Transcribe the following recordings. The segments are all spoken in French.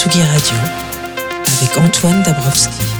Tsugi Radio avec Antoine Dabrowski.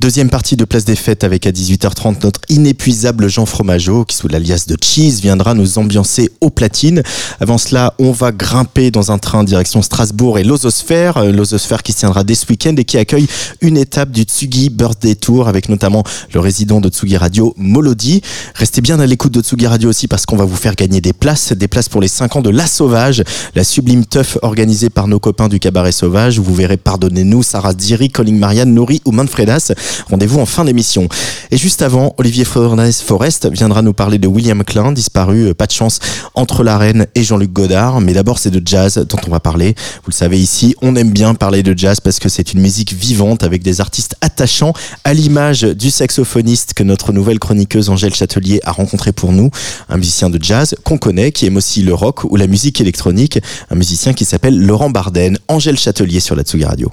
Deuxième partie de Place des Fêtes avec à 18h30 notre inépuisable Jean Fromageau qui sous l'alias de Cheese viendra nous ambiancer aux platines. Avant cela, on va grimper dans un train direction Strasbourg et l'Ososphère. Euh, L'Ososphère qui se tiendra dès ce week-end et qui accueille une étape du Tsugi Birthday Tour avec notamment le résident de Tsugi Radio, Molody. Restez bien à l'écoute de Tsugi Radio aussi parce qu'on va vous faire gagner des places, des places pour les 5 ans de La Sauvage, la sublime teuf organisée par nos copains du Cabaret Sauvage. Vous verrez, pardonnez-nous, Sarah Diri, Colin Marianne, Nori ou Manfredas. Rendez-vous en fin d'émission. Et juste avant, Olivier Forest viendra nous parler de William Klein, disparu, euh, pas de chance, entre la reine et Jean-Luc Godard. Mais d'abord, c'est de jazz dont on va parler. Vous le savez ici, on aime bien parler de jazz parce que c'est une musique vivante avec des artistes attachants à l'image du saxophoniste que notre nouvelle chroniqueuse Angèle Châtelier a rencontré pour nous. Un musicien de jazz qu'on connaît, qui aime aussi le rock ou la musique électronique. Un musicien qui s'appelle Laurent Barden. Angèle Châtelier sur la Tsugi Radio.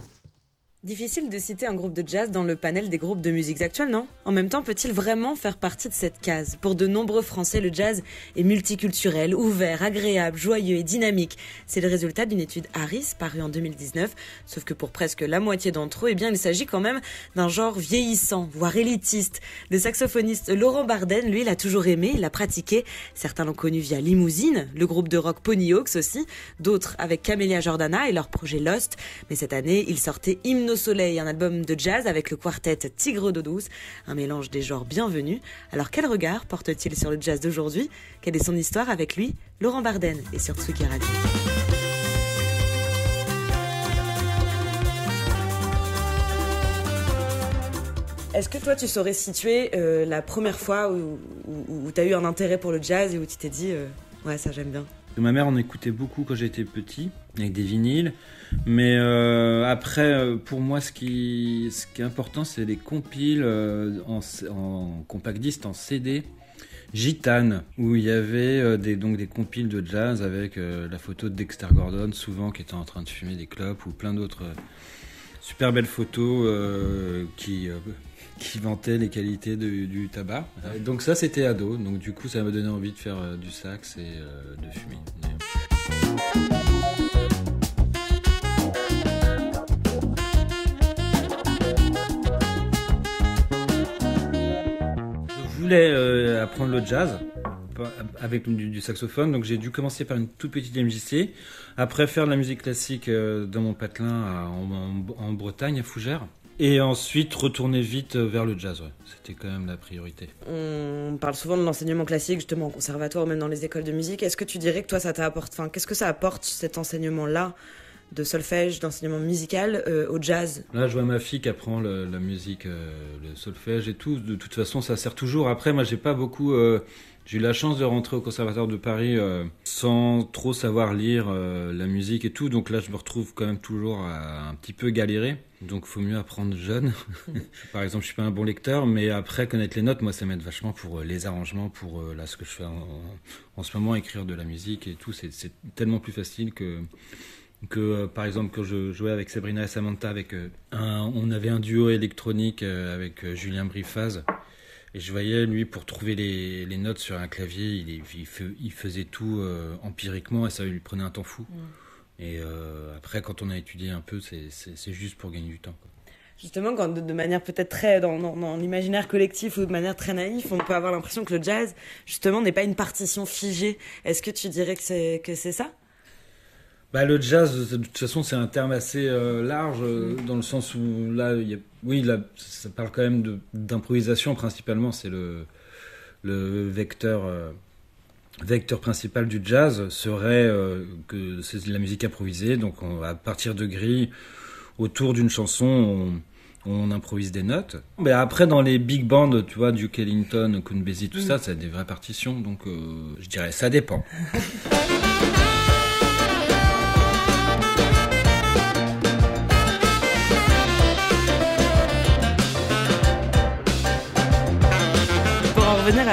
Difficile de citer un groupe de jazz dans le panel des groupes de musique actuels, non? En même temps, peut-il vraiment faire partie de cette case? Pour de nombreux Français, le jazz est multiculturel, ouvert, agréable, joyeux et dynamique. C'est le résultat d'une étude Harris parue en 2019, sauf que pour presque la moitié d'entre eux, eh bien, il s'agit quand même d'un genre vieillissant, voire élitiste. Le saxophoniste Laurent Barden, lui, l'a toujours aimé, l'a pratiqué. Certains l'ont connu via Limousine, le groupe de rock Ponyhawks aussi, d'autres avec Camélia Jordana et leur projet Lost. Mais cette année, il sortait Hymno Soleil, un album de jazz avec le quartet Tigre d'eau douce, un mélange des genres bienvenus. Alors quel regard porte-t-il sur le jazz d'aujourd'hui? Quelle est son histoire avec lui? Laurent Barden et sur Tsuki Radio. Est-ce que toi, tu saurais situer euh, la première fois où, tu as eu un intérêt pour le jazz et où tu t'es dit, euh, ouais, ça j'aime bien Ma mère en écoutait beaucoup quand j'étais petit, avec des vinyles. Mais euh, après, euh, pour moi, ce qui, est important, c'est les compiles euh, en, compact disc, en CD. Gitane, où il y avait des, donc des compiles de jazz avec la photo de Dexter Gordon, souvent qui était en train de fumer des clopes, ou plein d'autres super belles photos qui, qui vantaient les qualités du tabac. Donc ça, c'était ado, donc du coup, ça m'a donné envie de faire du sax et de fumer. voulais euh, apprendre le jazz avec du, saxophone, donc j'ai dû commencer par une toute petite MJC, après faire de la musique classique euh, dans mon patelin en, Bretagne, à Fougères. Et ensuite retourner vite euh, vers le jazz, c'était quand même la priorité. On parle souvent de l'enseignement classique, justement, au conservatoire ou même dans les écoles de musique. Est-ce que tu dirais que toi, ça t'apporte, enfin, qu'est-ce que ça apporte cet enseignement-là de solfège, d'enseignement musical euh, au jazz? Là, je vois ma fille qui apprend la musique, euh, le solfège et tout. De toute façon, ça sert toujours. Après, moi, j'ai pas beaucoup. Euh, j'ai eu la chance de rentrer au Conservatoire de Paris sans trop savoir lire la musique et tout. Donc là, je me retrouve quand même toujours à un petit peu galérer. Donc, faut mieux apprendre jeune. Par exemple, je suis pas un bon lecteur, mais après connaître les notes, moi, ça m'aide vachement pour les arrangements, pour là ce que je fais en, en, ce moment, écrire de la musique et tout. C'est tellement plus facile que que euh, par exemple quand je jouais avec Sabrina et Samantha avec euh, on avait un duo électronique euh, avec Julien Brifaz et je voyais lui pour trouver les, les notes sur un clavier il, il, faisait tout empiriquement et ça lui prenait un temps fou mm. et après quand on a étudié un peu c'est juste pour gagner du temps Justement, quand de, manière peut-être très dans, dans l'imaginaire collectif ou de manière très naïve, on peut avoir l'impression que le jazz, justement, n'est pas une partition figée. Est-ce que tu dirais que c'est ça? Bah, le jazz, de toute façon, c'est un terme assez euh, large, euh, dans le sens où là, oui, là, ça parle quand même d'improvisation principalement. C'est le, le vecteur, euh, vecteur principal du jazz serait que c'est de la musique improvisée. Donc, on, à partir de grilles, autour d'une chanson, on, improvise des notes. Mais après, dans les big bands, tu vois, Duke Ellington, Count tout ça, c'est des vraies partitions. Donc, je dirais, ça dépend.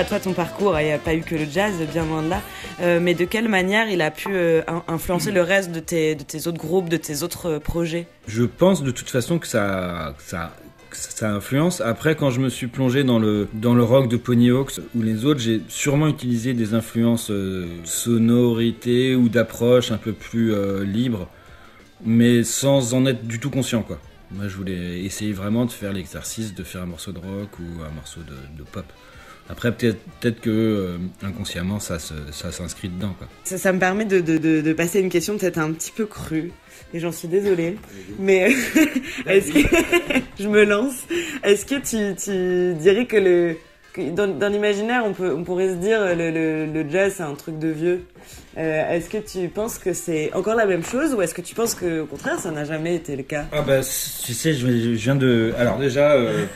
à toi, ton parcours, il n'y a pas eu que le jazz, bien loin de là, euh, mais de quelle manière il a pu euh, influencer le reste de tes, autres groupes, de tes autres euh, projets? Je pense de toute façon que ça, influence. Après, quand je me suis plongé dans le, rock de Pony Hawks ou les autres, j'ai sûrement utilisé des influences euh, sonorités ou d'approche un peu plus euh, libres, mais sans en être du tout conscient. Moi, je voulais essayer vraiment de faire l'exercice de faire un morceau de rock ou un morceau de pop. Après, peut-être peut que euh, inconsciemment, ça, ça s'inscrit dedans. Quoi. Ça, ça me permet de, de, de, de passer une question peut-être un petit peu crue et j'en suis désolée. Mais est-ce que je me lance Est-ce que tu, tu, dirais que le dans, dans l'imaginaire, on, peut, on pourrait se dire le, le, le jazz c'est un truc de vieux. Euh, est-ce que tu penses que c'est encore la même chose ou est-ce que tu penses que au contraire ça n'a jamais été le cas? Ah bah tu sais, je, viens de. Alors déjà. Euh,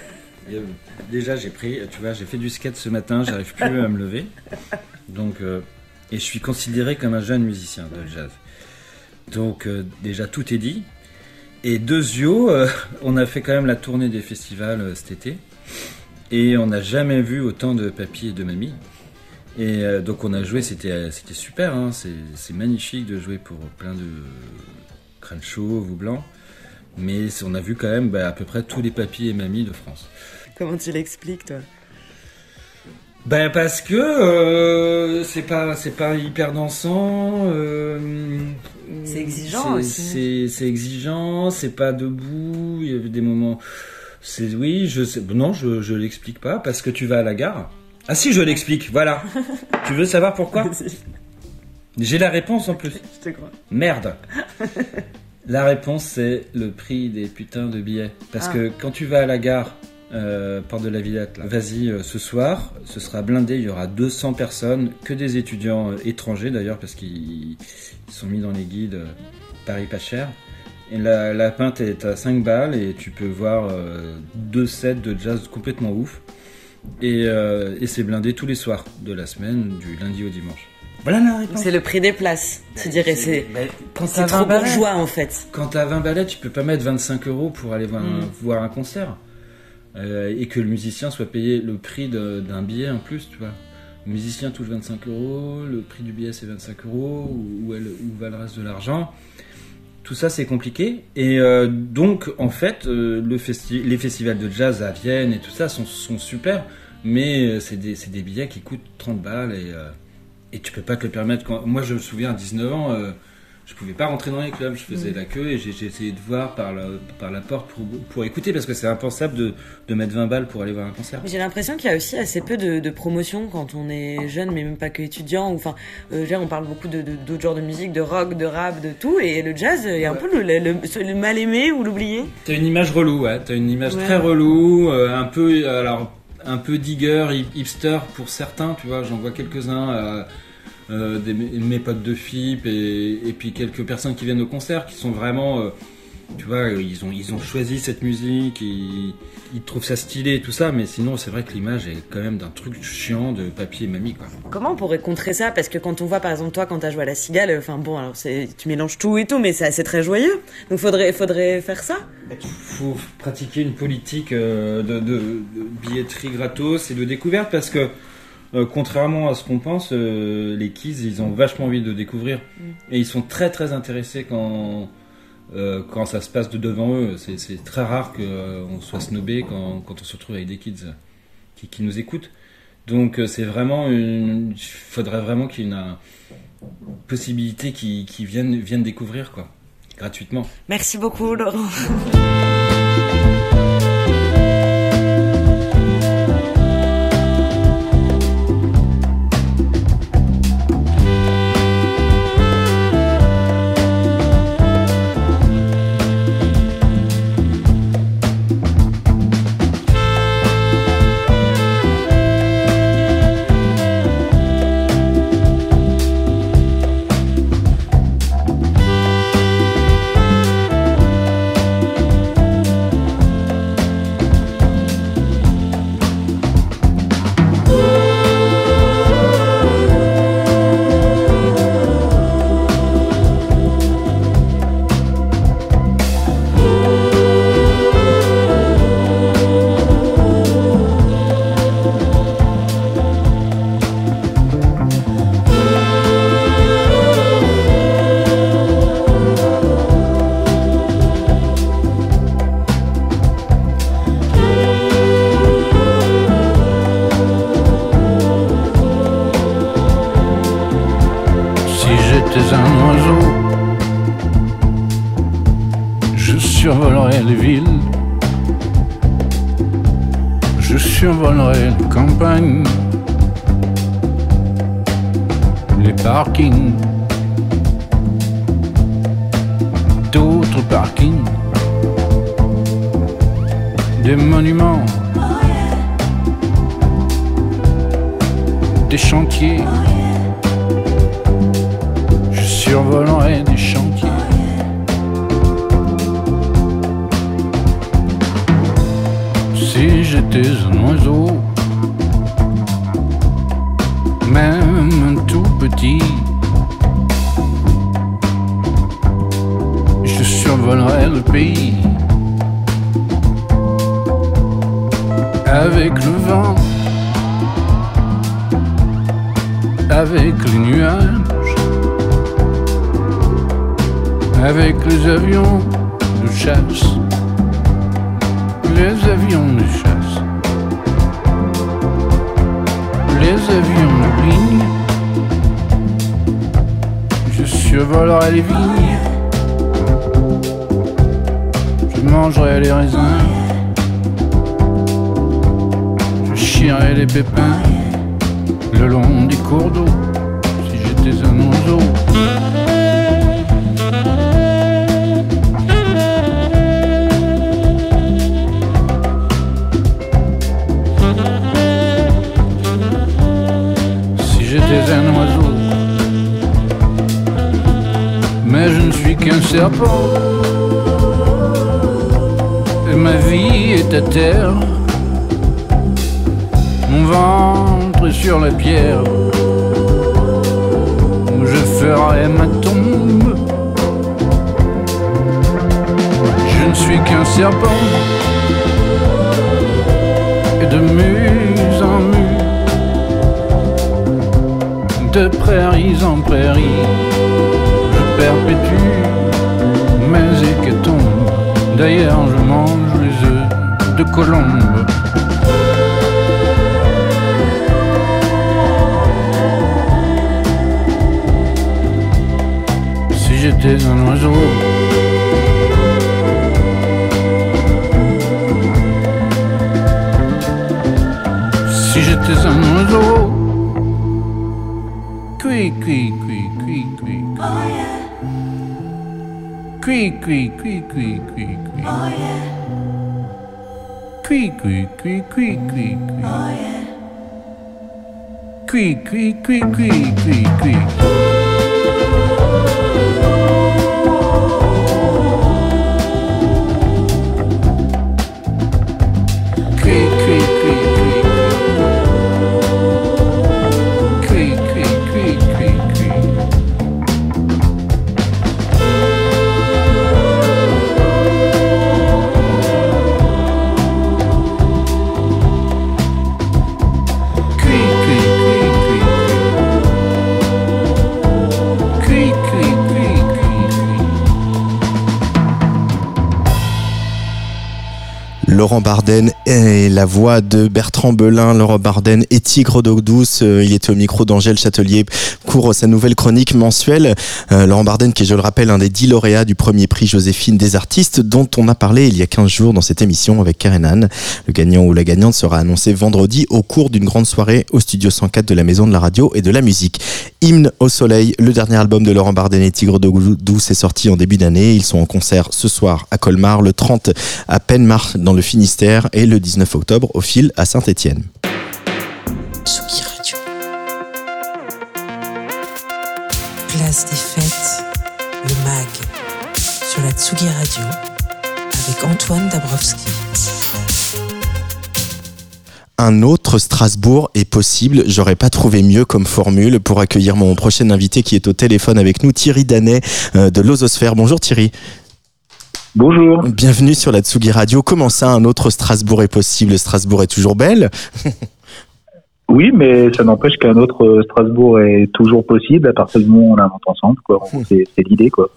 déjà j'ai pris, tu vois, j'ai fait du skate ce matin, j'arrive plus à me lever. Donc, euh, et je suis considéré comme un jeune musicien de jazz. Donc euh, déjà tout est dit. Et Dezio, euh, on a fait quand même la tournée des festivals euh, cet été. Et on n'a jamais vu autant de papy et de mamie. Et donc on a joué, c'était c'était super, hein, c'est magnifique de jouer pour plein de crânes chauves ou blancs. Mais on a vu quand même bah, à peu près tous les papis et mamies de France. Comment tu l'expliques toi? Ben parce que euh, c'est pas c'est pas hyper dansant. Euh, c'est exigeant aussi. C'est exigeant, c'est pas debout. Il y avait des moments. C'est oui, je sais. Non, je je l'explique pas parce que tu vas à la gare. Ah si, je l'explique. Voilà. tu veux savoir pourquoi? J'ai la réponse en plus. Je te crois. Merde. la réponse c'est le prix des putains de billets. Parce ah. que quand tu vas à la gare euh, porte de la Villette. Vas-y, euh, ce soir, ce sera blindé, il y aura 200 personnes, que des étudiants euh, étrangers d'ailleurs, parce qu'ils sont mis dans les guides Paris pas cher. Et la, la, pinte est à 5 balles et tu peux voir deux sets de jazz complètement ouf. Et, et c'est blindé tous les soirs de la semaine, du lundi au dimanche. Voilà la réponse. C'est le prix des places, tu dirais. C'est c'est trop bourgeois en fait. Quand t'as 20 balais, tu peux pas mettre 25 euros pour aller voir, un, mm. voir un concert. Euh, et que le musicien soit payé le prix d'un billet en plus, tu vois. Le musicien touche 25 euros, le prix du billet c'est 25 euros, où, va le reste de l'argent. Tout ça c'est compliqué. Et euh, donc en fait euh, le les festivals de jazz à Vienne et tout ça sont, sont super mais c'est des, billets qui coûtent 30 balles et, tu peux pas te le permettre. Moi je me souviens à 19 ans je pouvais pas rentrer dans les clubs, je faisais mm. la queue et j'ai essayé de voir par la, par la porte pour, pour écouter parce que c'est impensable de, de, mettre 20 balles pour aller voir un concert. J'ai l'impression qu'il y a aussi assez peu de, de, promotion quand on est jeune, mais même pas que étudiant. Enfin, euh, on parle beaucoup d'autres de, genres de musique, de rock, de rap, de tout, et le jazz est un peu le, le, mal aimé ou l'oublié. T'as une image relou, ouais. T'as une image très relou, euh, un peu, alors un peu digger, hipster pour certains, tu vois. J'en vois quelques-uns. Euh, euh, des, mes potes de FIP et, puis quelques personnes qui viennent au concert qui sont vraiment euh, tu vois ils ont ils ont choisi cette musique ils, ils trouvent ça stylé et tout ça mais sinon c'est vrai que l'image est quand même d'un truc chiant de papier et mamie quoi. Comment on pourrait contrer ça? Parce que quand on voit par exemple toi quand t'as joué à la cigale enfin bon alors tu mélanges tout et tout mais c'est très joyeux. Donc faudrait faudrait faire ça? Faut pratiquer une politique euh, de, de, de billetterie gratos et de découverte parce que euh, contrairement à ce qu'on pense, euh, les kids, ils ont vachement envie de découvrir. Mm. Et ils sont très très intéressés quand, euh, quand ça se passe de devant eux. C'est très rare qu'on soit snobé quand, quand, on se retrouve avec des kids qui, qui nous écoutent. Donc c'est vraiment Il faudrait vraiment qu'il y ait une, possibilité qui, qui viennent, viennent découvrir, quoi. Gratuitement. Merci beaucoup, Laurent. avec le vent. Avec les nuages, avec les avions de chasse, les avions de chasse, les avions de ligne, je survolerai les vignes, je mangerai les raisins, les pépins le long des cours d'eau, si j'étais un oiseau. Si j'étais un oiseau, mais je ne suis qu'un serpent, et ma vie est à terre, mon ventre sur la pierre où je ferai ma tombe. Je ne suis qu'un serpent et de muse en mue, de prairies en prairies, je perpétue mes hécatombes. D'ailleurs, je mange les œufs de colombe. J'étais un oiseau. Si j'étais un oiseau. Cui, cui, cui, cui, cui. Oh yeah. Cui, cui, cui, cui, cui, cui. Oh yeah. Cui, cui, cui, cui, cui, cui. Oh yeah. Cui, cui, cui, cui, cui, cui. Laurent Barden et la voix de Bertrand Belin. Laurent Barden et Tigre d'eau. Euh, il était au micro d'Angèle Châtelier pour sa nouvelle chronique mensuelle. Euh, Laurent Barden, qui est, je le rappelle, un des dix lauréats du premier prix Joséphine des artistes, dont on a parlé il y a 15 jours dans cette émission avec Karen Anne. Le gagnant ou la gagnante sera annoncé vendredi au cours d'une grande soirée au studio 104 de la Maison de la Radio et de la Musique. Hymne au soleil, le dernier album de Laurent Barden et Tigre d'eau douce est sorti en début d'année. Ils sont en concert ce soir à Colmar, le 30 à Penmar dans le Finistère et le 19 octobre au fil à Saint-Étienne. Tsugi Radio. Place des fêtes, le MAG, sur la Tsugi Radio, avec Antoine Dabrowski. Un autre Strasbourg est possible. J'aurais pas trouvé mieux comme formule pour accueillir mon prochain invité qui est au téléphone avec nous, Thierry Danet euh, de l'Ososphère. Bonjour Thierry. Bonjour. Bienvenue sur la Tsugi Radio. Comment ça, un autre Strasbourg est possible? Strasbourg est toujours belle? Oui, mais ça n'empêche qu'un autre euh, Strasbourg est toujours possible à partir du moment où on l'invente ensemble. Quoi. C'est, c'est l'idée. Quoi.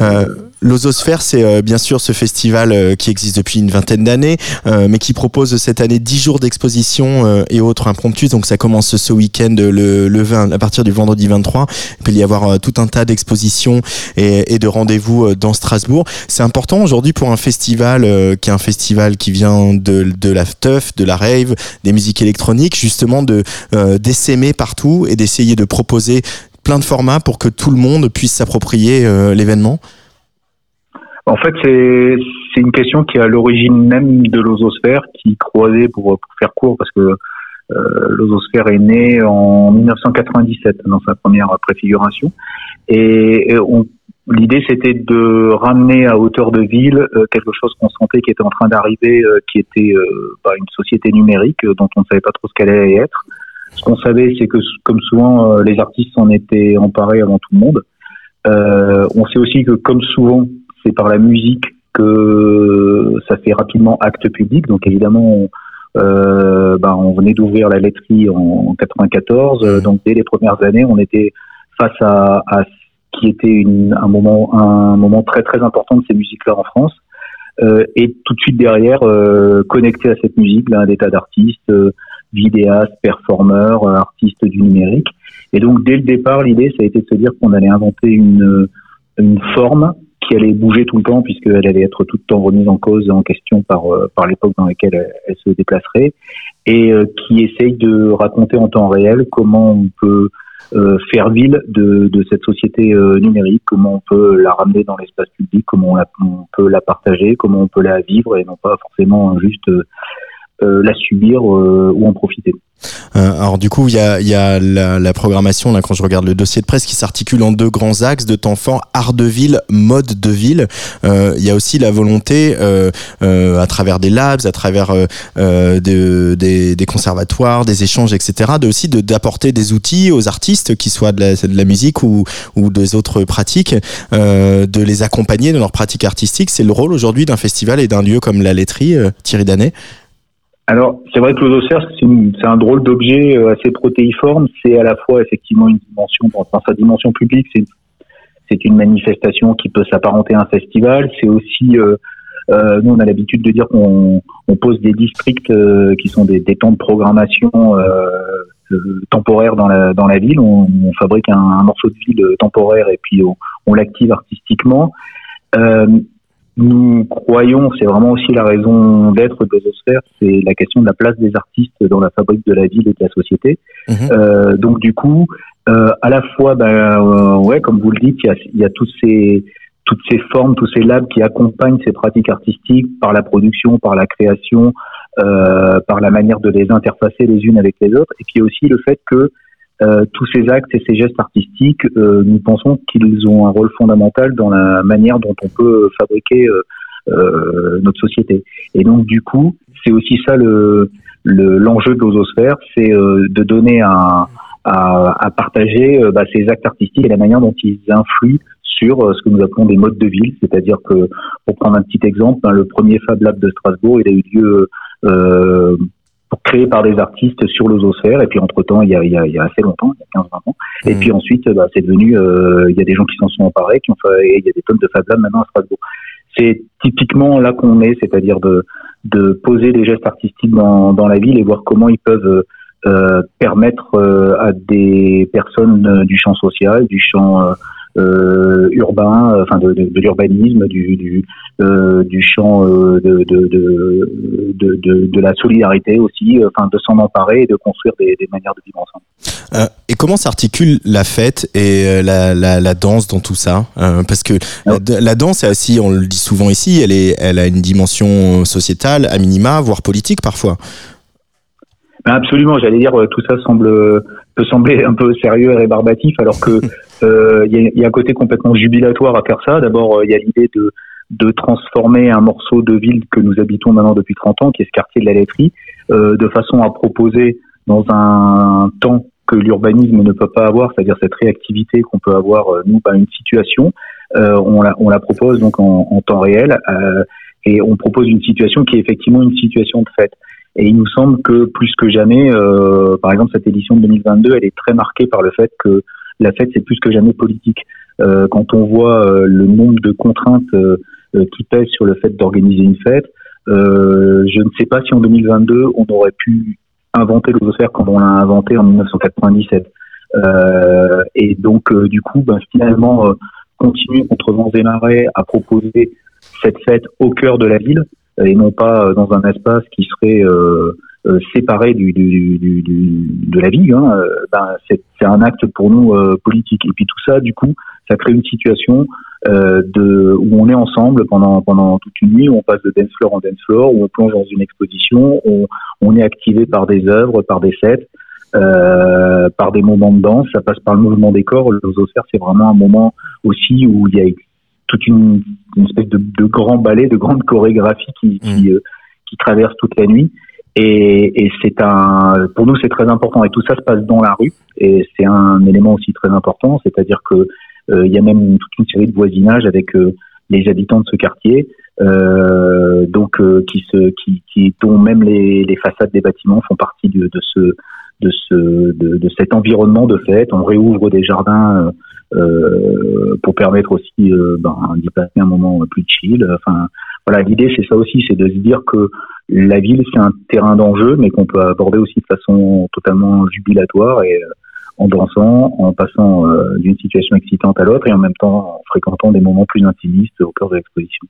Euh, L'Ososphère, c'est bien sûr ce festival qui existe depuis une vingtaine d'années, mais qui propose cette année 10 jours d'exposition et autres impromptus. Donc ça commence ce week-end le, le 20, à partir du vendredi 23. Il peut y avoir tout un tas d'expositions et, et, de rendez-vous dans Strasbourg. C'est important aujourd'hui pour un festival qui est un festival qui vient de, de la teuf, de la rave, des musiques électroniques, justement de d'essaimer partout et d'essayer de proposer plein de formats pour que tout le monde puisse s'approprier euh, l'événement En fait, c'est une question qui est à l'origine même de l'ososphère, qui croisait pour, faire court, parce que euh, l'ososphère est né en 1997 dans sa première préfiguration, et, l'idée c'était de ramener à hauteur de ville euh, quelque chose qu'on sentait qui était en train d'arriver, qui était bah, une société numérique dont on ne savait pas trop ce qu'elle allait être, ce qu'on savait, c'est que, comme souvent, euh, les artistes en étaient emparés avant tout le monde. Euh, on sait aussi que, comme souvent, c'est par la musique que ça fait rapidement acte public. Donc, évidemment, on, euh, on venait d'ouvrir la laiterie en, 94. Mmh. Donc, dès les premières années, on était face à, à ce qui était une, un moment, un moment très très important de ces musiques-là en France. Euh, et tout de suite derrière, euh, connecté à cette musique, ben, des tas d'artistes, vidéastes, performeurs, euh, artistes du numérique. Et donc dès le départ, l'idée, ça a été de se dire qu'on allait inventer une, une forme qui allait bouger tout le temps puisqu'elle allait être tout le temps remise en cause, en question par, euh, par l'époque dans laquelle elle, se déplacerait, et euh, qui essaye de raconter en temps réel comment on peut faire ville de, de cette société numérique, comment on peut la ramener dans l'espace public, comment on, on, peut la partager, comment on peut la vivre et non pas forcément juste euh, la subir euh, ou en profiter. Euh, alors du coup, il y a, la, programmation, là, quand je regarde le dossier de presse, qui s'articule en deux grands axes de temps fort, art de ville, mode de ville. Euh, il y a aussi la volonté, euh, à travers des labs, à travers de, des, conservatoires, des échanges, etc., de aussi d'apporter des outils aux artistes, qui soient de la, de la musique ou, ou des autres pratiques, de les accompagner dans leur pratique artistique. C'est le rôle aujourd'hui d'un festival et d'un lieu comme la laiterie, Thierry Danet alors, c'est vrai que l'ososphère, c'est un drôle d'objet euh, assez protéiforme. C'est à la fois effectivement une dimension, dans, sa dimension publique, c'est c'est une manifestation qui peut s'apparenter à un festival. C'est aussi, euh, euh, nous on a l'habitude de dire qu'on on pose des districts euh, qui sont des, des, temps de programmation euh, temporaire dans la dans la ville. On, on fabrique un, un, morceau de ville temporaire et puis on, on l'active artistiquement. Nous croyons, c'est vraiment aussi la raison d'être de Bezosphère, c'est la question de la place des artistes dans la fabrique de la ville et de la société. Mhm. Euh, donc du coup, euh, à la fois, ben, euh, ouais, comme vous le dites, il y a, y a tous ces, toutes ces formes, tous ces labs qui accompagnent ces pratiques artistiques par la production, par la création, euh, par la manière de les interfacer les unes avec les autres. Et puis aussi le fait que euh, tous ces actes et ces gestes artistiques, euh, nous pensons qu'ils ont un rôle fondamental dans la manière dont on peut fabriquer euh, notre société. Et donc du coup, c'est aussi ça le l'enjeu de l'ososphère, c'est de donner à, partager bah, ces actes artistiques et la manière dont ils influent sur ce que nous appelons des modes de ville, c'est-à-dire que, pour prendre un petit exemple, ben, le premier Fab Lab de Strasbourg, il a eu lieu créé par des artistes sur l'ososphère. Et puis entre-temps, il y a, il y a, il y a assez longtemps, il y a 15-20 ans. Et mmh. puis ensuite, bah, c'est devenu, euh, il y a des gens qui s'en sont emparés, qui ont fait, et il y a des tonnes de Fab Lab maintenant à Strasbourg. C'est typiquement là qu'on est, c'est-à-dire de, de poser des gestes artistiques dans, dans la ville et voir comment ils peuvent euh, permettre euh, à des personnes euh, du champ social, du champ euh, urbain, enfin de, de, de l'urbanisme, du, du, euh, du champ euh, de, de, de, la solidarité aussi, enfin de s'en emparer et de construire des, des manières de vivre ensemble. Euh, et comment s'articule la fête et la, la, la, danse dans tout ça Parce que la, la, danse, aussi, on le dit souvent ici, elle, est, elle a une dimension sociétale, à minima, voire politique parfois. Ben, absolument, j'allais dire tout ça semble peut sembler un peu sérieux et rébarbatif, alors que euh, il y, a, un côté complètement jubilatoire à faire ça. D'abord, euh, il y a l'idée de, de transformer un morceau de ville que nous habitons maintenant depuis 30 ans, qui est ce quartier de la laiterie, euh, de façon à proposer dans un temps que l'urbanisme ne peut pas avoir, c'est-à-dire cette réactivité qu'on peut avoir nous à une situation, on la, on, la, propose donc en, en temps réel et on propose une situation qui est effectivement une situation de fête. Et il nous semble que plus que jamais, par exemple cette édition de 2022, elle est très marquée par le fait que la fête c'est plus que jamais politique. quand on voit le nombre de contraintes qui pèsent sur le fait d'organiser une fête, je ne sais pas si en 2022 on aurait pu inventer l'ososphère comme on l'a inventé en 1997. et donc du coup, ben, finalement, continuer contre vents et marées à proposer cette fête au cœur de la ville et non pas dans un espace qui serait euh, séparé du, du, du, de la vie, hein, euh, ben, c'est un acte pour nous euh, politique. Et puis tout ça, du coup, ça crée une situation de, où on est ensemble pendant, pendant toute une nuit, où on passe de dance floor en dance floor, où on plonge dans une exposition, où on est activé par des œuvres, par des sets, euh, par des moments de danse, ça passe par le mouvement des corps. Le Zosphère, c'est vraiment un moment aussi où il y a toute une, une espèce de, de, grand ballet, de grande chorégraphie qui, qui, mmh. qui traverse toute la nuit. Et, et c'est un, pour nous, c'est très important. Et tout ça se passe dans la rue, et c'est un élément aussi très important. C'est-à-dire que euh, il y a même toute une série de voisinages avec euh, les habitants de ce quartier, euh, donc euh, qui se, qui, qui, dont même les, les, façades des bâtiments font partie de, de ce, de ce, de, de, cet environnement de fête. On réouvre des jardins. pour permettre aussi ben, d'y passer un moment plus chill. Enfin, voilà, l'idée c'est ça aussi, c'est de se dire que la ville, c'est un terrain d'enjeu, mais qu'on peut aborder aussi de façon totalement jubilatoire et euh, en dansant, en passant euh, d'une situation excitante à l'autre et en même temps en fréquentant des moments plus intimistes au cœur de l'exposition.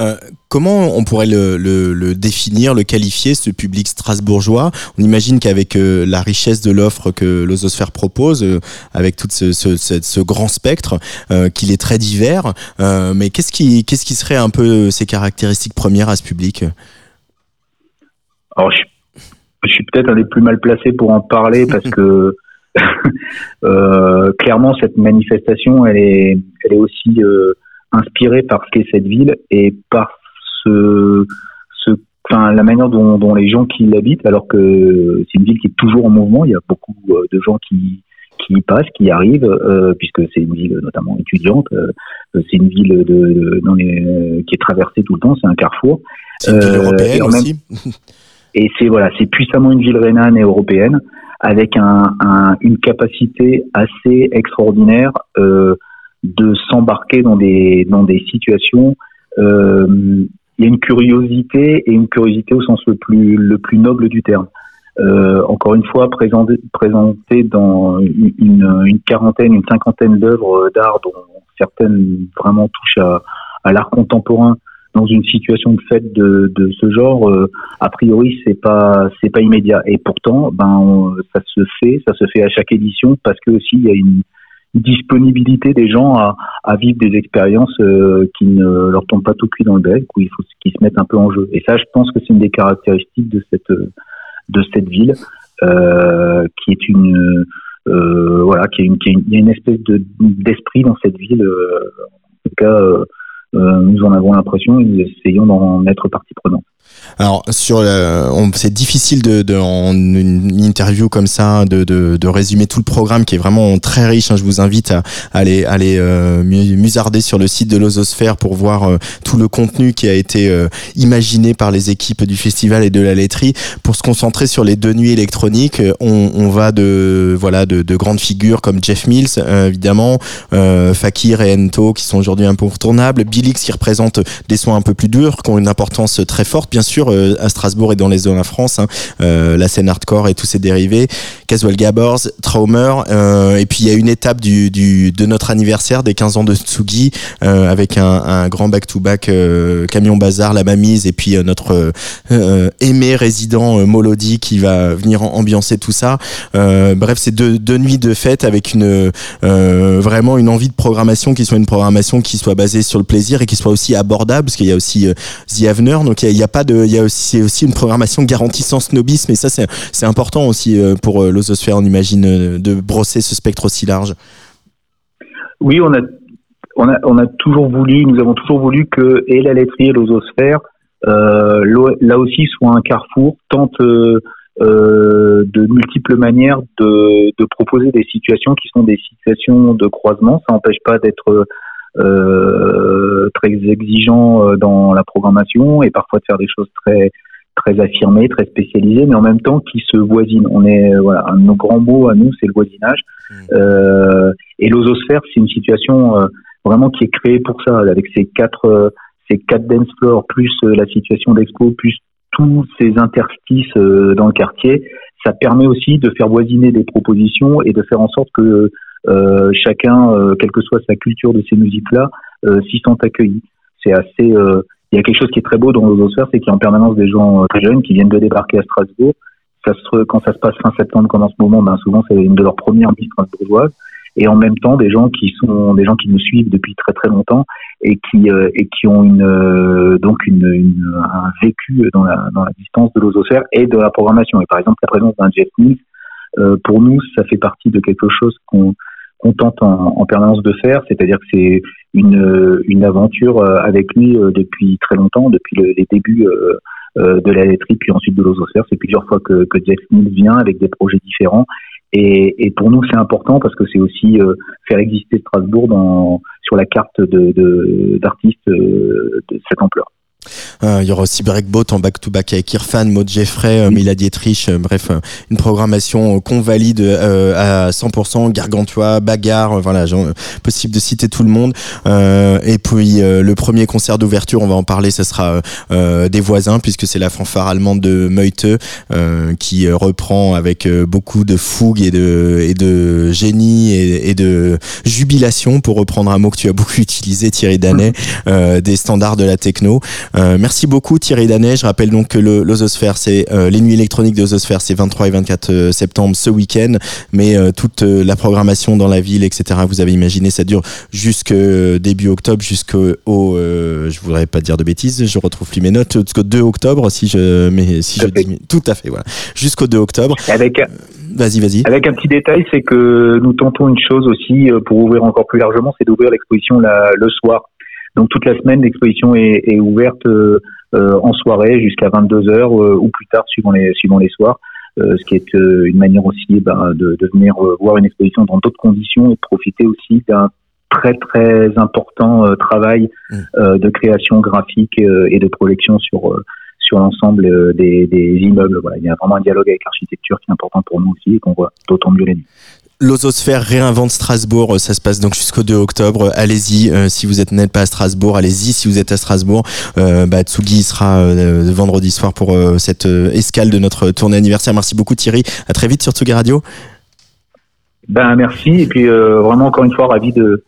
Euh, comment on pourrait le, le, le, définir, le qualifier, ce public strasbourgeois? On imagine qu'avec la richesse de l'offre que l'Ososphère propose, avec tout ce, ce, ce, grand spectre, qu'il est très divers, mais qu'est-ce qui, qu'est-ce qui serait un peu ses caractéristiques premières à ce public? Alors, je, je suis peut-être un des plus mal placés pour en parler parce que euh, clairement, cette manifestation, elle est, elle est aussi euh, inspirée par ce qu'est cette ville et par ce, ce, enfin, la manière dont, dont les gens qui l'habitent, alors que c'est une ville qui est toujours en mouvement. Il y a beaucoup euh, de gens qui qui y passent, qui y arrivent, euh, puisque c'est une ville notamment étudiante. Euh, c'est une ville de, de dans les, qui est traversée tout le temps. C'est un carrefour. C'est une ville européenne aussi. Et c'est voilà, c'est puissamment une ville rhénane et européenne avec un, un, une capacité assez extraordinaire euh, de s'embarquer dans des dans des situations. Euh, il y a une curiosité et une curiosité au sens le plus le plus noble du terme. Euh, encore une fois, présenté, présenté dans une, une quarantaine, une cinquantaine d'œuvres d'art dont certaines vraiment touchent à, à l'art contemporain dans une situation de fête de, de ce genre, euh, a priori c'est pas c'est pas immédiat. Et pourtant, ben ça se fait, ça se fait à chaque édition parce que aussi il y a une disponibilité des gens à, à vivre des expériences euh, qui ne leur tombent pas tout cuit dans le bec, où il faut qu'ils se mettent un peu en jeu. Et ça, je pense que c'est une des caractéristiques de cette de cette ville, euh, qui est une euh, voilà, qui est une, qui il y a une espèce de d'esprit dans cette ville. en tout cas euh, nous en avons l'impression et nous essayons d'en être partie prenante. Alors sur, c'est difficile de, de, en une interview comme ça de, de, de, résumer tout le programme qui est vraiment très riche. Hein. Je vous invite à, aller aller euh, musarder sur le site de l'Ososphère pour voir euh, tout le contenu qui a été euh, imaginé par les équipes du festival et de la laiterie. Pour se concentrer sur les deux nuits électroniques, on, on va de voilà de, de, grandes figures comme Jeff Mills évidemment, Fakir et Ento qui sont aujourd'hui incontournables, Billix qui représente des soins un peu plus durs, qui ont une importance très forte. Bien sûr euh, à Strasbourg et dans les zones en France, hein, euh, la scène hardcore et tous ses dérivés, Casual Gabbers, Traumer, euh, et puis il y a une étape de notre anniversaire des 15 ans de Tsugi avec un, grand back-to-back camion bazar, la mamise et puis notre aimé résident Molody qui va venir ambiancer tout ça. bref, c'est deux, nuits de fête avec vraiment une envie de programmation qui soit une programmation qui soit basée sur le plaisir et qui soit aussi abordable parce qu'il y a aussi The Avener, donc il n'y a, pas de y a aussi, aussi une programmation garantissant snobisme et ça c'est important aussi euh, pour euh, l'ososphère, on imagine, euh, de brosser ce spectre aussi large. Oui, on a, toujours voulu, nous avons toujours voulu que et la laiterie et l'ososphère, là aussi, soit un carrefour, tente de multiples manières de, proposer des situations qui sont des situations de croisement. Ça n'empêche pas d'être très exigeant euh, dans la programmation et parfois de faire des choses très très affirmés, très spécialisés, mais en même temps qui se voisinent. On est voilà, un de nos grands mots à nous, c'est le voisinage. Euh, et l'ososphère, c'est une situation vraiment qui est créée pour ça, avec ces quatre ces quatre dance floors plus la situation d'expo plus tous ces interstices dans le quartier, ça permet aussi de faire voisiner des propositions et de faire en sorte que euh, chacun, euh, quelle que soit sa culture de ces musiques-là, euh, s'y sent accueilli. C'est assez. Il y a quelque chose qui est très beau dans l'ososphère, c'est qu'il y a en permanence des gens très jeunes qui viennent de débarquer à Strasbourg. Ça se, quand ça se passe fin septembre, comme en ce moment, ben souvent c'est une de leurs premières nuits strasbourgeoises et en même temps des gens qui sont des gens qui nous suivent depuis très très longtemps et qui et qui ont une donc une, une, un vécu dans la dans la distance de l'ososphère et de la programmation et par exemple la présence d'un Jeff Mills euh, pour nous ça fait partie de quelque chose qu'on qu'on tente en, en, permanence de faire, c'est-à-dire que c'est une, une aventure euh, avec lui euh, depuis très longtemps, depuis le, les débuts euh, de la laiterie, puis ensuite de l'ososphère. C'est plusieurs fois que, que Jeff Mills vient avec des projets différents. Et, pour nous, c'est important parce que c'est aussi faire exister Strasbourg sur la carte d'artistes de cette ampleur. Euh, il y aura aussi Breakboat en back-to-back avec Irfan, Maud Jeffrey, euh, Mila Dietrich, euh, bref, une programmation qu'on valide à 100%, Gargantua, Bagarre, voilà, genre, possible de citer tout le monde. et puis le premier concert d'ouverture, on va en parler, ce sera des voisins, puisque c'est la fanfare allemande de Meute qui reprend avec beaucoup de fougue et de, et de génie et, et, de jubilation, pour reprendre un mot que tu as beaucoup utilisé, Thierry Danet, des standards de la techno. Euh, merci beaucoup Thierry Danet. Je rappelle donc que l'Ososphère, c'est euh, les nuits électroniques de l'Ososphère, c'est 23 et 24 euh, septembre ce week-end. Mais toute la programmation dans la ville, etc. Vous avez imaginé, ça dure jusqu'au début octobre, jusqu'au, je voudrais pas dire de bêtises, je retrouve plus mes notes, jusqu'au 2 octobre, si je, mais si je dis, tout à fait, voilà, jusqu'au 2 octobre. Avec Vas-y, vas-y. Avec un petit détail, c'est que nous tentons une chose aussi pour ouvrir encore plus largement, c'est d'ouvrir l'exposition le soir. Donc toute la semaine, l'exposition est, est, ouverte euh, euh en soirée jusqu'à 22 h euh, ou plus tard, suivant les suivant les soirs. Euh, ce qui est une manière aussi ben, de, de, venir voir une exposition dans d'autres conditions et de profiter aussi d'un très très important travail mmh. de création graphique et de projection sur sur l'ensemble des, des, immeubles. Voilà, il y a vraiment un dialogue avec l'architecture qui est important pour nous aussi et qu'on voit d'autant mieux les nuits. L'Ososphère réinvente Strasbourg, ça se passe donc jusqu'au 2 octobre. Allez-y, euh, si vous êtes n'êtes pas à Strasbourg, allez-y si vous êtes à Strasbourg. Euh, bah, Tsugi sera euh, vendredi soir pour cette escale de notre tournée anniversaire. Merci beaucoup Thierry, à très vite sur Tsugi Radio. Ben merci et puis vraiment encore une fois ravi de,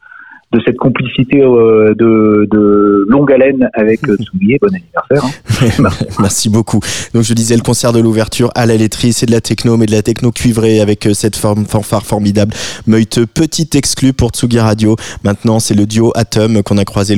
de cette complicité euh, de, de, longue haleine avec euh, Soulier. Bon anniversaire. Hein. Merci beaucoup. Donc je disais le concert de l'ouverture à la laiterie, c'est de la techno, mais de la techno cuivrée avec euh, cette forme fanfare formidable. Meute, petit exclu pour Tsugi Radio. Maintenant, c'est le duo Atom qu'on a croisé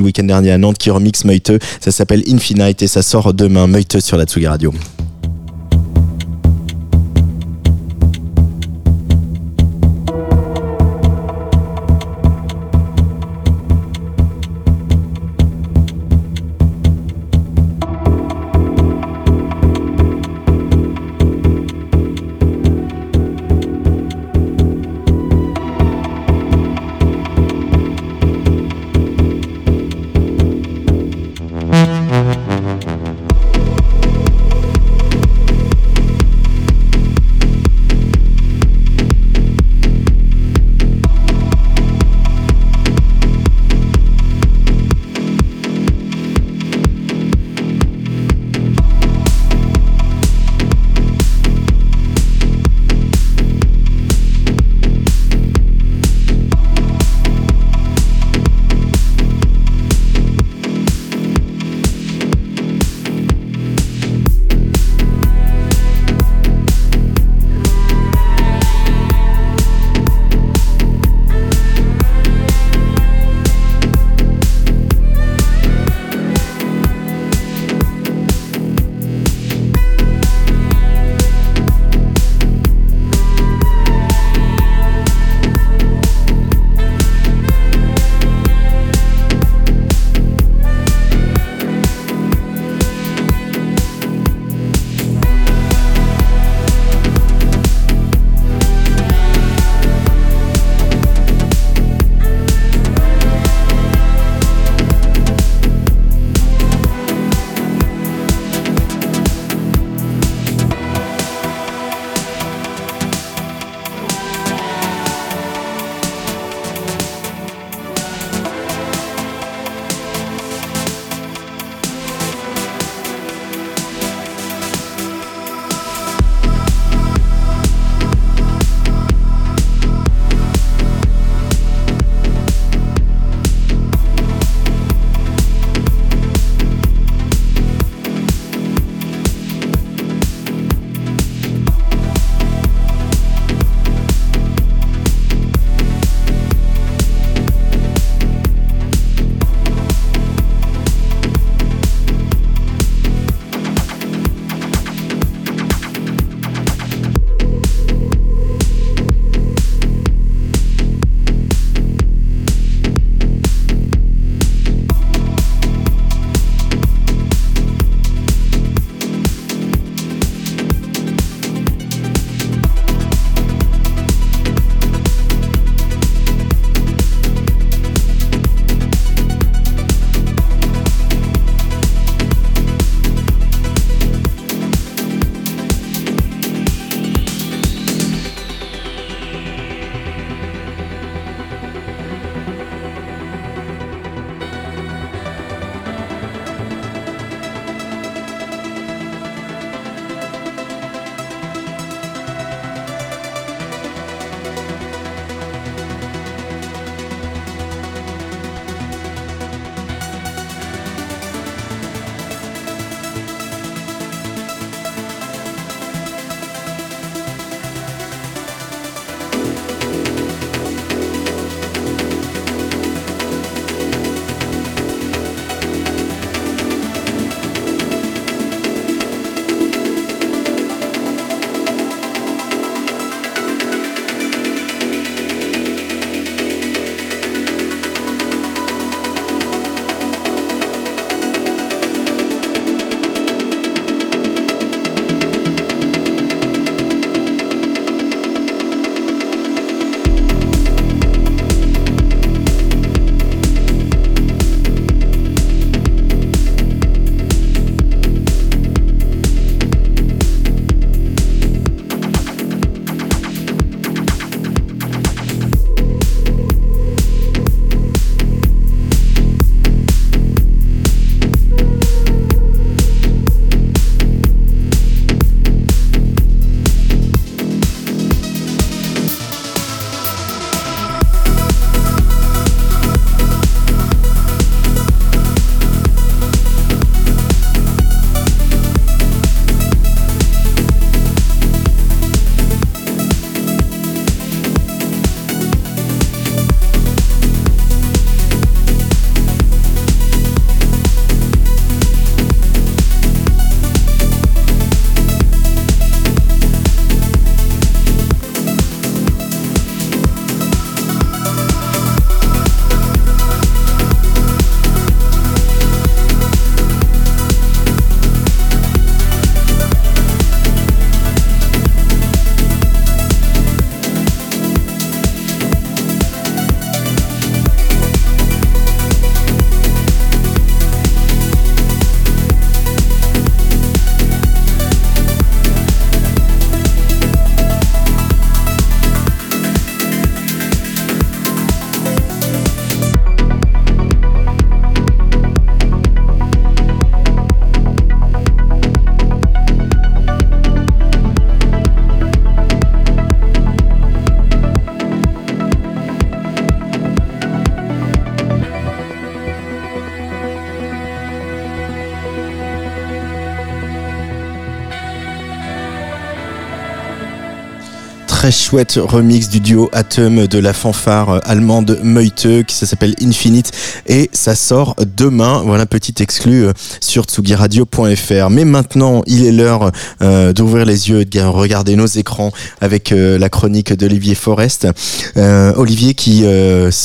très chouette remix du duo Atom de la fanfare allemande Meute qui s'appelle Infinite et ça sort demain. Voilà, petit exclu euh, sur tsugiradio.fr. Mais maintenant, il est l'heure euh, d'ouvrir les yeux et de regarder nos écrans avec euh, la chronique d'Olivier Forest. Olivier qui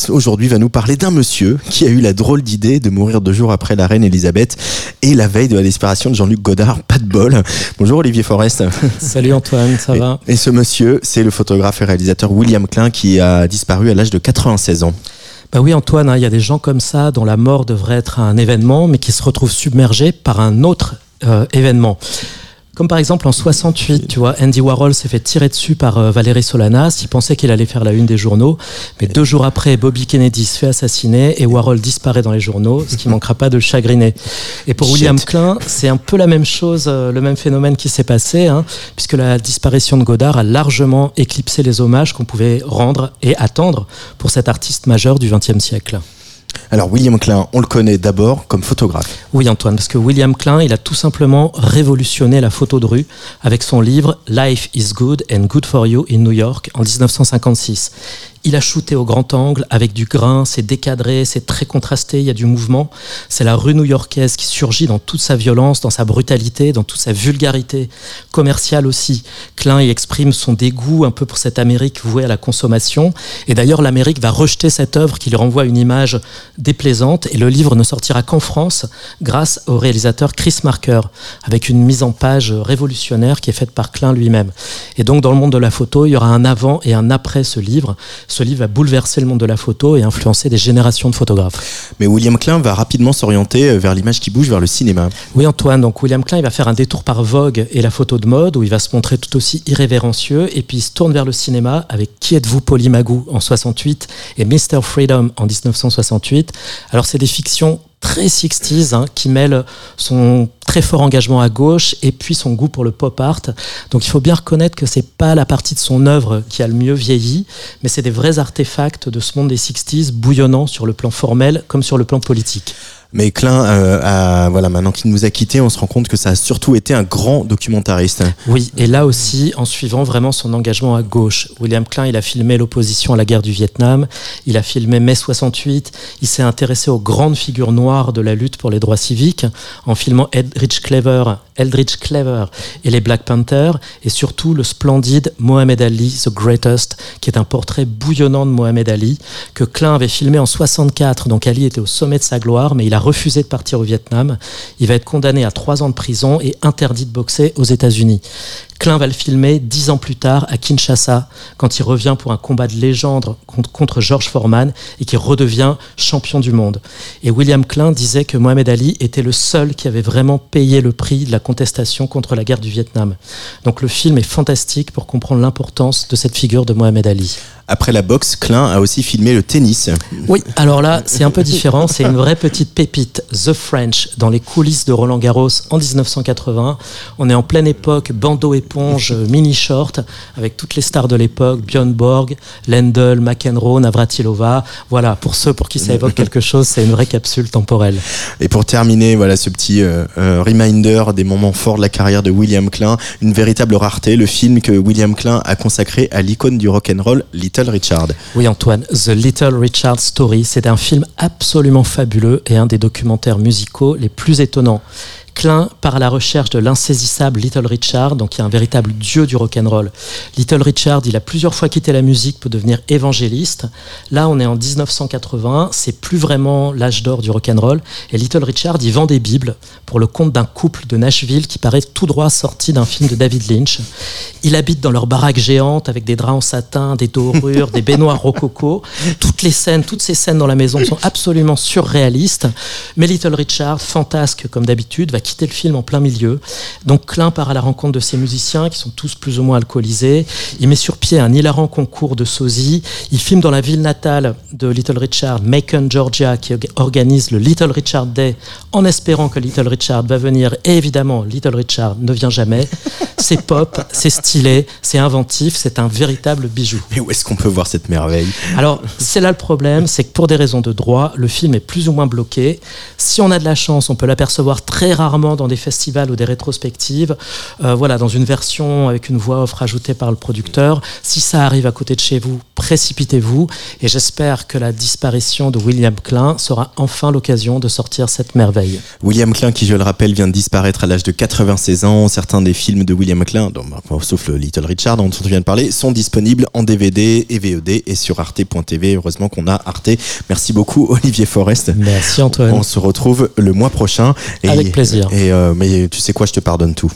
aujourd'hui va nous parler d'un monsieur qui a eu la drôle d'idée de mourir deux jours après la reine Elisabeth et la veille de la disparition de Jean-Luc Godard. Pas de bol. Bonjour Olivier Forest. Salut Antoine, ça va? Et ce monsieur, c'est le photographe et réalisateur William Klein qui a disparu à l'âge de 96 ans. Bah oui Antoine, hein, il y a des gens comme ça dont la mort devrait être un événement mais qui se retrouvent submergés par un autre euh, événement. Comme par exemple en 68, tu vois, Andy Warhol s'est fait tirer dessus par euh, Valérie Solanas. Il pensait qu'il allait faire la une des journaux. Mais deux jours après, Bobby Kennedy se fait assassiner et Warhol disparaît dans les journaux, ce qui manquera pas de le chagriner. Et pour William Klein, c'est un peu la même chose, euh, le même phénomène qui s'est passé, hein, puisque la disparition de Godard a largement éclipsé les hommages qu'on pouvait rendre et attendre pour cet artiste majeur du XXe siècle. Alors William Klein, on le connaît d'abord comme photographe. Oui Antoine, parce que William Klein, il a tout simplement révolutionné la photo de rue avec son livre Life is Good and Good for You in New York en 1956. Il a shooté au grand angle avec du grain, c'est décadré, c'est très contrasté, il y a du mouvement. C'est la rue new-yorkaise qui surgit dans toute sa violence, dans sa brutalité, dans toute sa vulgarité commerciale aussi. Klein y exprime son dégoût un peu pour cette Amérique vouée à la consommation. Et d'ailleurs, l'Amérique va rejeter cette œuvre qui lui renvoie une image déplaisante. Et le livre ne sortira qu'en France grâce au réalisateur Chris Marker, avec une mise en page révolutionnaire qui est faite par Klein lui-même. Et donc, dans le monde de la photo, il y aura un avant et un après ce livre ce livre va bouleverser le monde de la photo et influencer des générations de photographes. Mais William Klein va rapidement s'orienter euh, vers l'image qui bouge, vers le cinéma. Oui, Antoine. Donc William Klein, il va faire un détour par Vogue et la photo de mode, où il va se montrer tout aussi irrévérencieux, et puis il se tourne vers le cinéma avec Qui êtes-vous, Polymagou en 68 et Mr. Freedom en 1968. Alors c'est des fictions très 60s, hein, qui mêle son très fort engagement à gauche et puis son goût pour le pop art. Donc il faut bien reconnaître que c'est pas la partie de son œuvre qui a le mieux vieilli, mais c'est des vrais artefacts de ce monde des 60s bouillonnant sur le plan formel comme sur le plan politique. Mais Klein, euh, voilà, maintenant qu'il nous a quittés, on se rend compte que ça a surtout été un grand documentariste. Oui, et là aussi, en suivant vraiment son engagement à gauche. William Klein, il a filmé l'opposition à la guerre du Vietnam, il a filmé mai 68, il s'est intéressé aux grandes figures noires de la lutte pour les droits civiques, en filmant Eldridge Clever, Eldridge Clever et les Black Panthers, et surtout le splendide Mohamed Ali, The Greatest, qui est un portrait bouillonnant de Mohamed Ali, que Klein avait filmé en 64. Donc Ali était au sommet de sa gloire, mais il a refusé de partir au Vietnam. Il va être condamné à trois ans de prison et interdit de boxer aux États-Unis. Klein va le filmer dix ans plus tard à Kinshasa, quand il revient pour un combat de légende contre, George Foreman et qui redevient champion du monde. Et William Klein disait que Mohamed Ali était le seul qui avait vraiment payé le prix de la contestation contre la guerre du Vietnam. Donc le film est fantastique pour comprendre l'importance de cette figure de Mohamed Ali. Après la boxe, Klein a aussi filmé le tennis. Oui, alors là, c'est un peu différent. C'est une vraie petite pépite, The French, dans les coulisses de Roland Garros en 1980. On est en pleine époque, bandeau éponge, mini short, avec toutes les stars de l'époque, Björn Borg, Lendl, McEnroe, Navratilova. Voilà, pour ceux pour qui ça évoque quelque chose, c'est une vraie capsule temporelle. Et pour terminer, voilà ce petit euh, euh, reminder des moments forts de la carrière de William Klein, une véritable rareté, le film que William Klein a consacré à l'icône du rock and roll, Little Richard. Oui Antoine, The Little Richard Story, c'est un film absolument fabuleux et un des documentaires musicaux les plus étonnants. Klein part la recherche de l'insaisissable Little Richard, donc qui est un véritable dieu du rock'n'roll. Little Richard, il a plusieurs fois quitté la musique pour devenir évangéliste. Là, on est en 1980, c'est plus vraiment l'âge d'or du rock'n'roll. Et Little Richard, il vend des bibles pour le compte d'un couple de Nashville qui paraît tout droit sorti d'un film de David Lynch. Il habite dans leur baraque géante avec des draps en satin, des dorures, des baignoires rococo. Toutes les scènes, toutes ces scènes dans la maison sont absolument surréalistes. Mais Little Richard, fantasque comme d'habitude, va quitter le film en plein milieu. Donc Klein part à la rencontre de ces musiciens qui sont tous plus ou moins alcoolisés. Il met sur pied un hilarant concours de sosie. Il filme dans la ville natale de Little Richard, Macon, Georgia, qui organise le Little Richard Day en espérant que Little Richard va venir. Et évidemment, Little Richard ne vient jamais. C'est pop, c'est stylé, c'est inventif, c'est un véritable bijou. Mais où est-ce qu'on peut voir cette merveille? Alors, c'est là le problème, c'est que pour des raisons de droit, le film est plus ou moins bloqué. Si on a de la chance, on peut l'apercevoir très rarement dans des festivals ou des rétrospectives. Euh, voilà, dans une version avec une voix off rajoutée par le producteur. Si ça arrive à côté de chez vous, précipitez-vous. Et j'espère que la disparition de William Klein sera enfin l'occasion de sortir cette merveille. William Klein, qui je le rappelle, vient de disparaître à l'âge de 96 ans. Certains des films de William Klein, sauf le Little Richard dont on vient de parler, sont disponibles en DVD et VOD et sur arte.tv. Heureusement qu'on a Arte. Merci beaucoup Olivier Forest. Merci Antoine. On se retrouve le mois prochain. Avec plaisir. Euh, mais tu sais quoi, je te pardonne tout.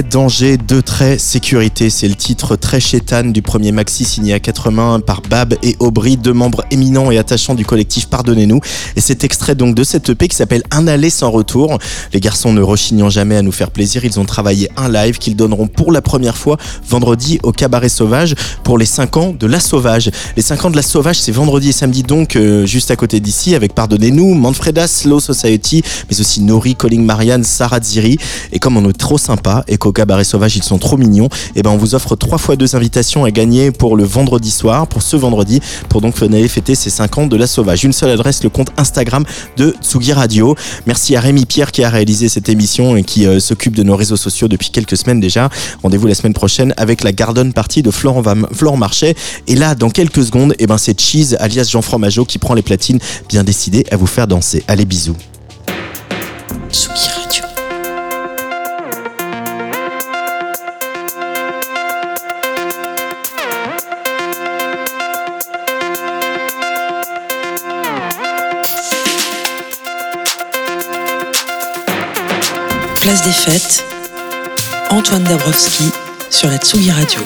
Danger, deux traits sécurité. C'est le titre très chétane du premier maxi signé à quatre mains par Bab et Aubry, deux membres éminents et attachants du collectif Pardonnez-nous. Et cet extrait donc de cette EP qui s'appelle Un aller sans retour. Les garçons ne rechignant jamais à nous faire plaisir, ils ont travaillé un live qu'ils donneront pour la première fois vendredi au Cabaret Sauvage pour les 5 ans de La Sauvage. Les 5 ans de La Sauvage, c'est vendredi et samedi donc euh, juste à côté d'ici avec Pardonnez-nous, Manfreda, Slow Society, mais aussi Nori, Calling Marianne, Sarah Ziri. Et comme on est trop sympa et qu'au Cabaret Sauvage ils sont trop mignons, eh ben on vous offre trois fois deux invitations à gagner pour le vendredi soir, pour ce vendredi, pour donc venir fêter ces 5 ans de la Sauvage. Une seule adresse, le compte Instagram de Tsugi Radio. Merci à Rémi Pierre qui a réalisé cette émission et qui euh, s'occupe de nos réseaux sociaux depuis quelques semaines déjà. Rendez-vous la semaine prochaine avec la Garden Party de Florent, Florent Marchais. Et là, dans quelques secondes, eh ben c'est Cheese alias Jean Fromageau qui prend les platines, bien décidé à vous faire danser. Allez, bisous. Tsugi. Des Fêtes, Antoine Dabrowski sur la Tsugi Radio.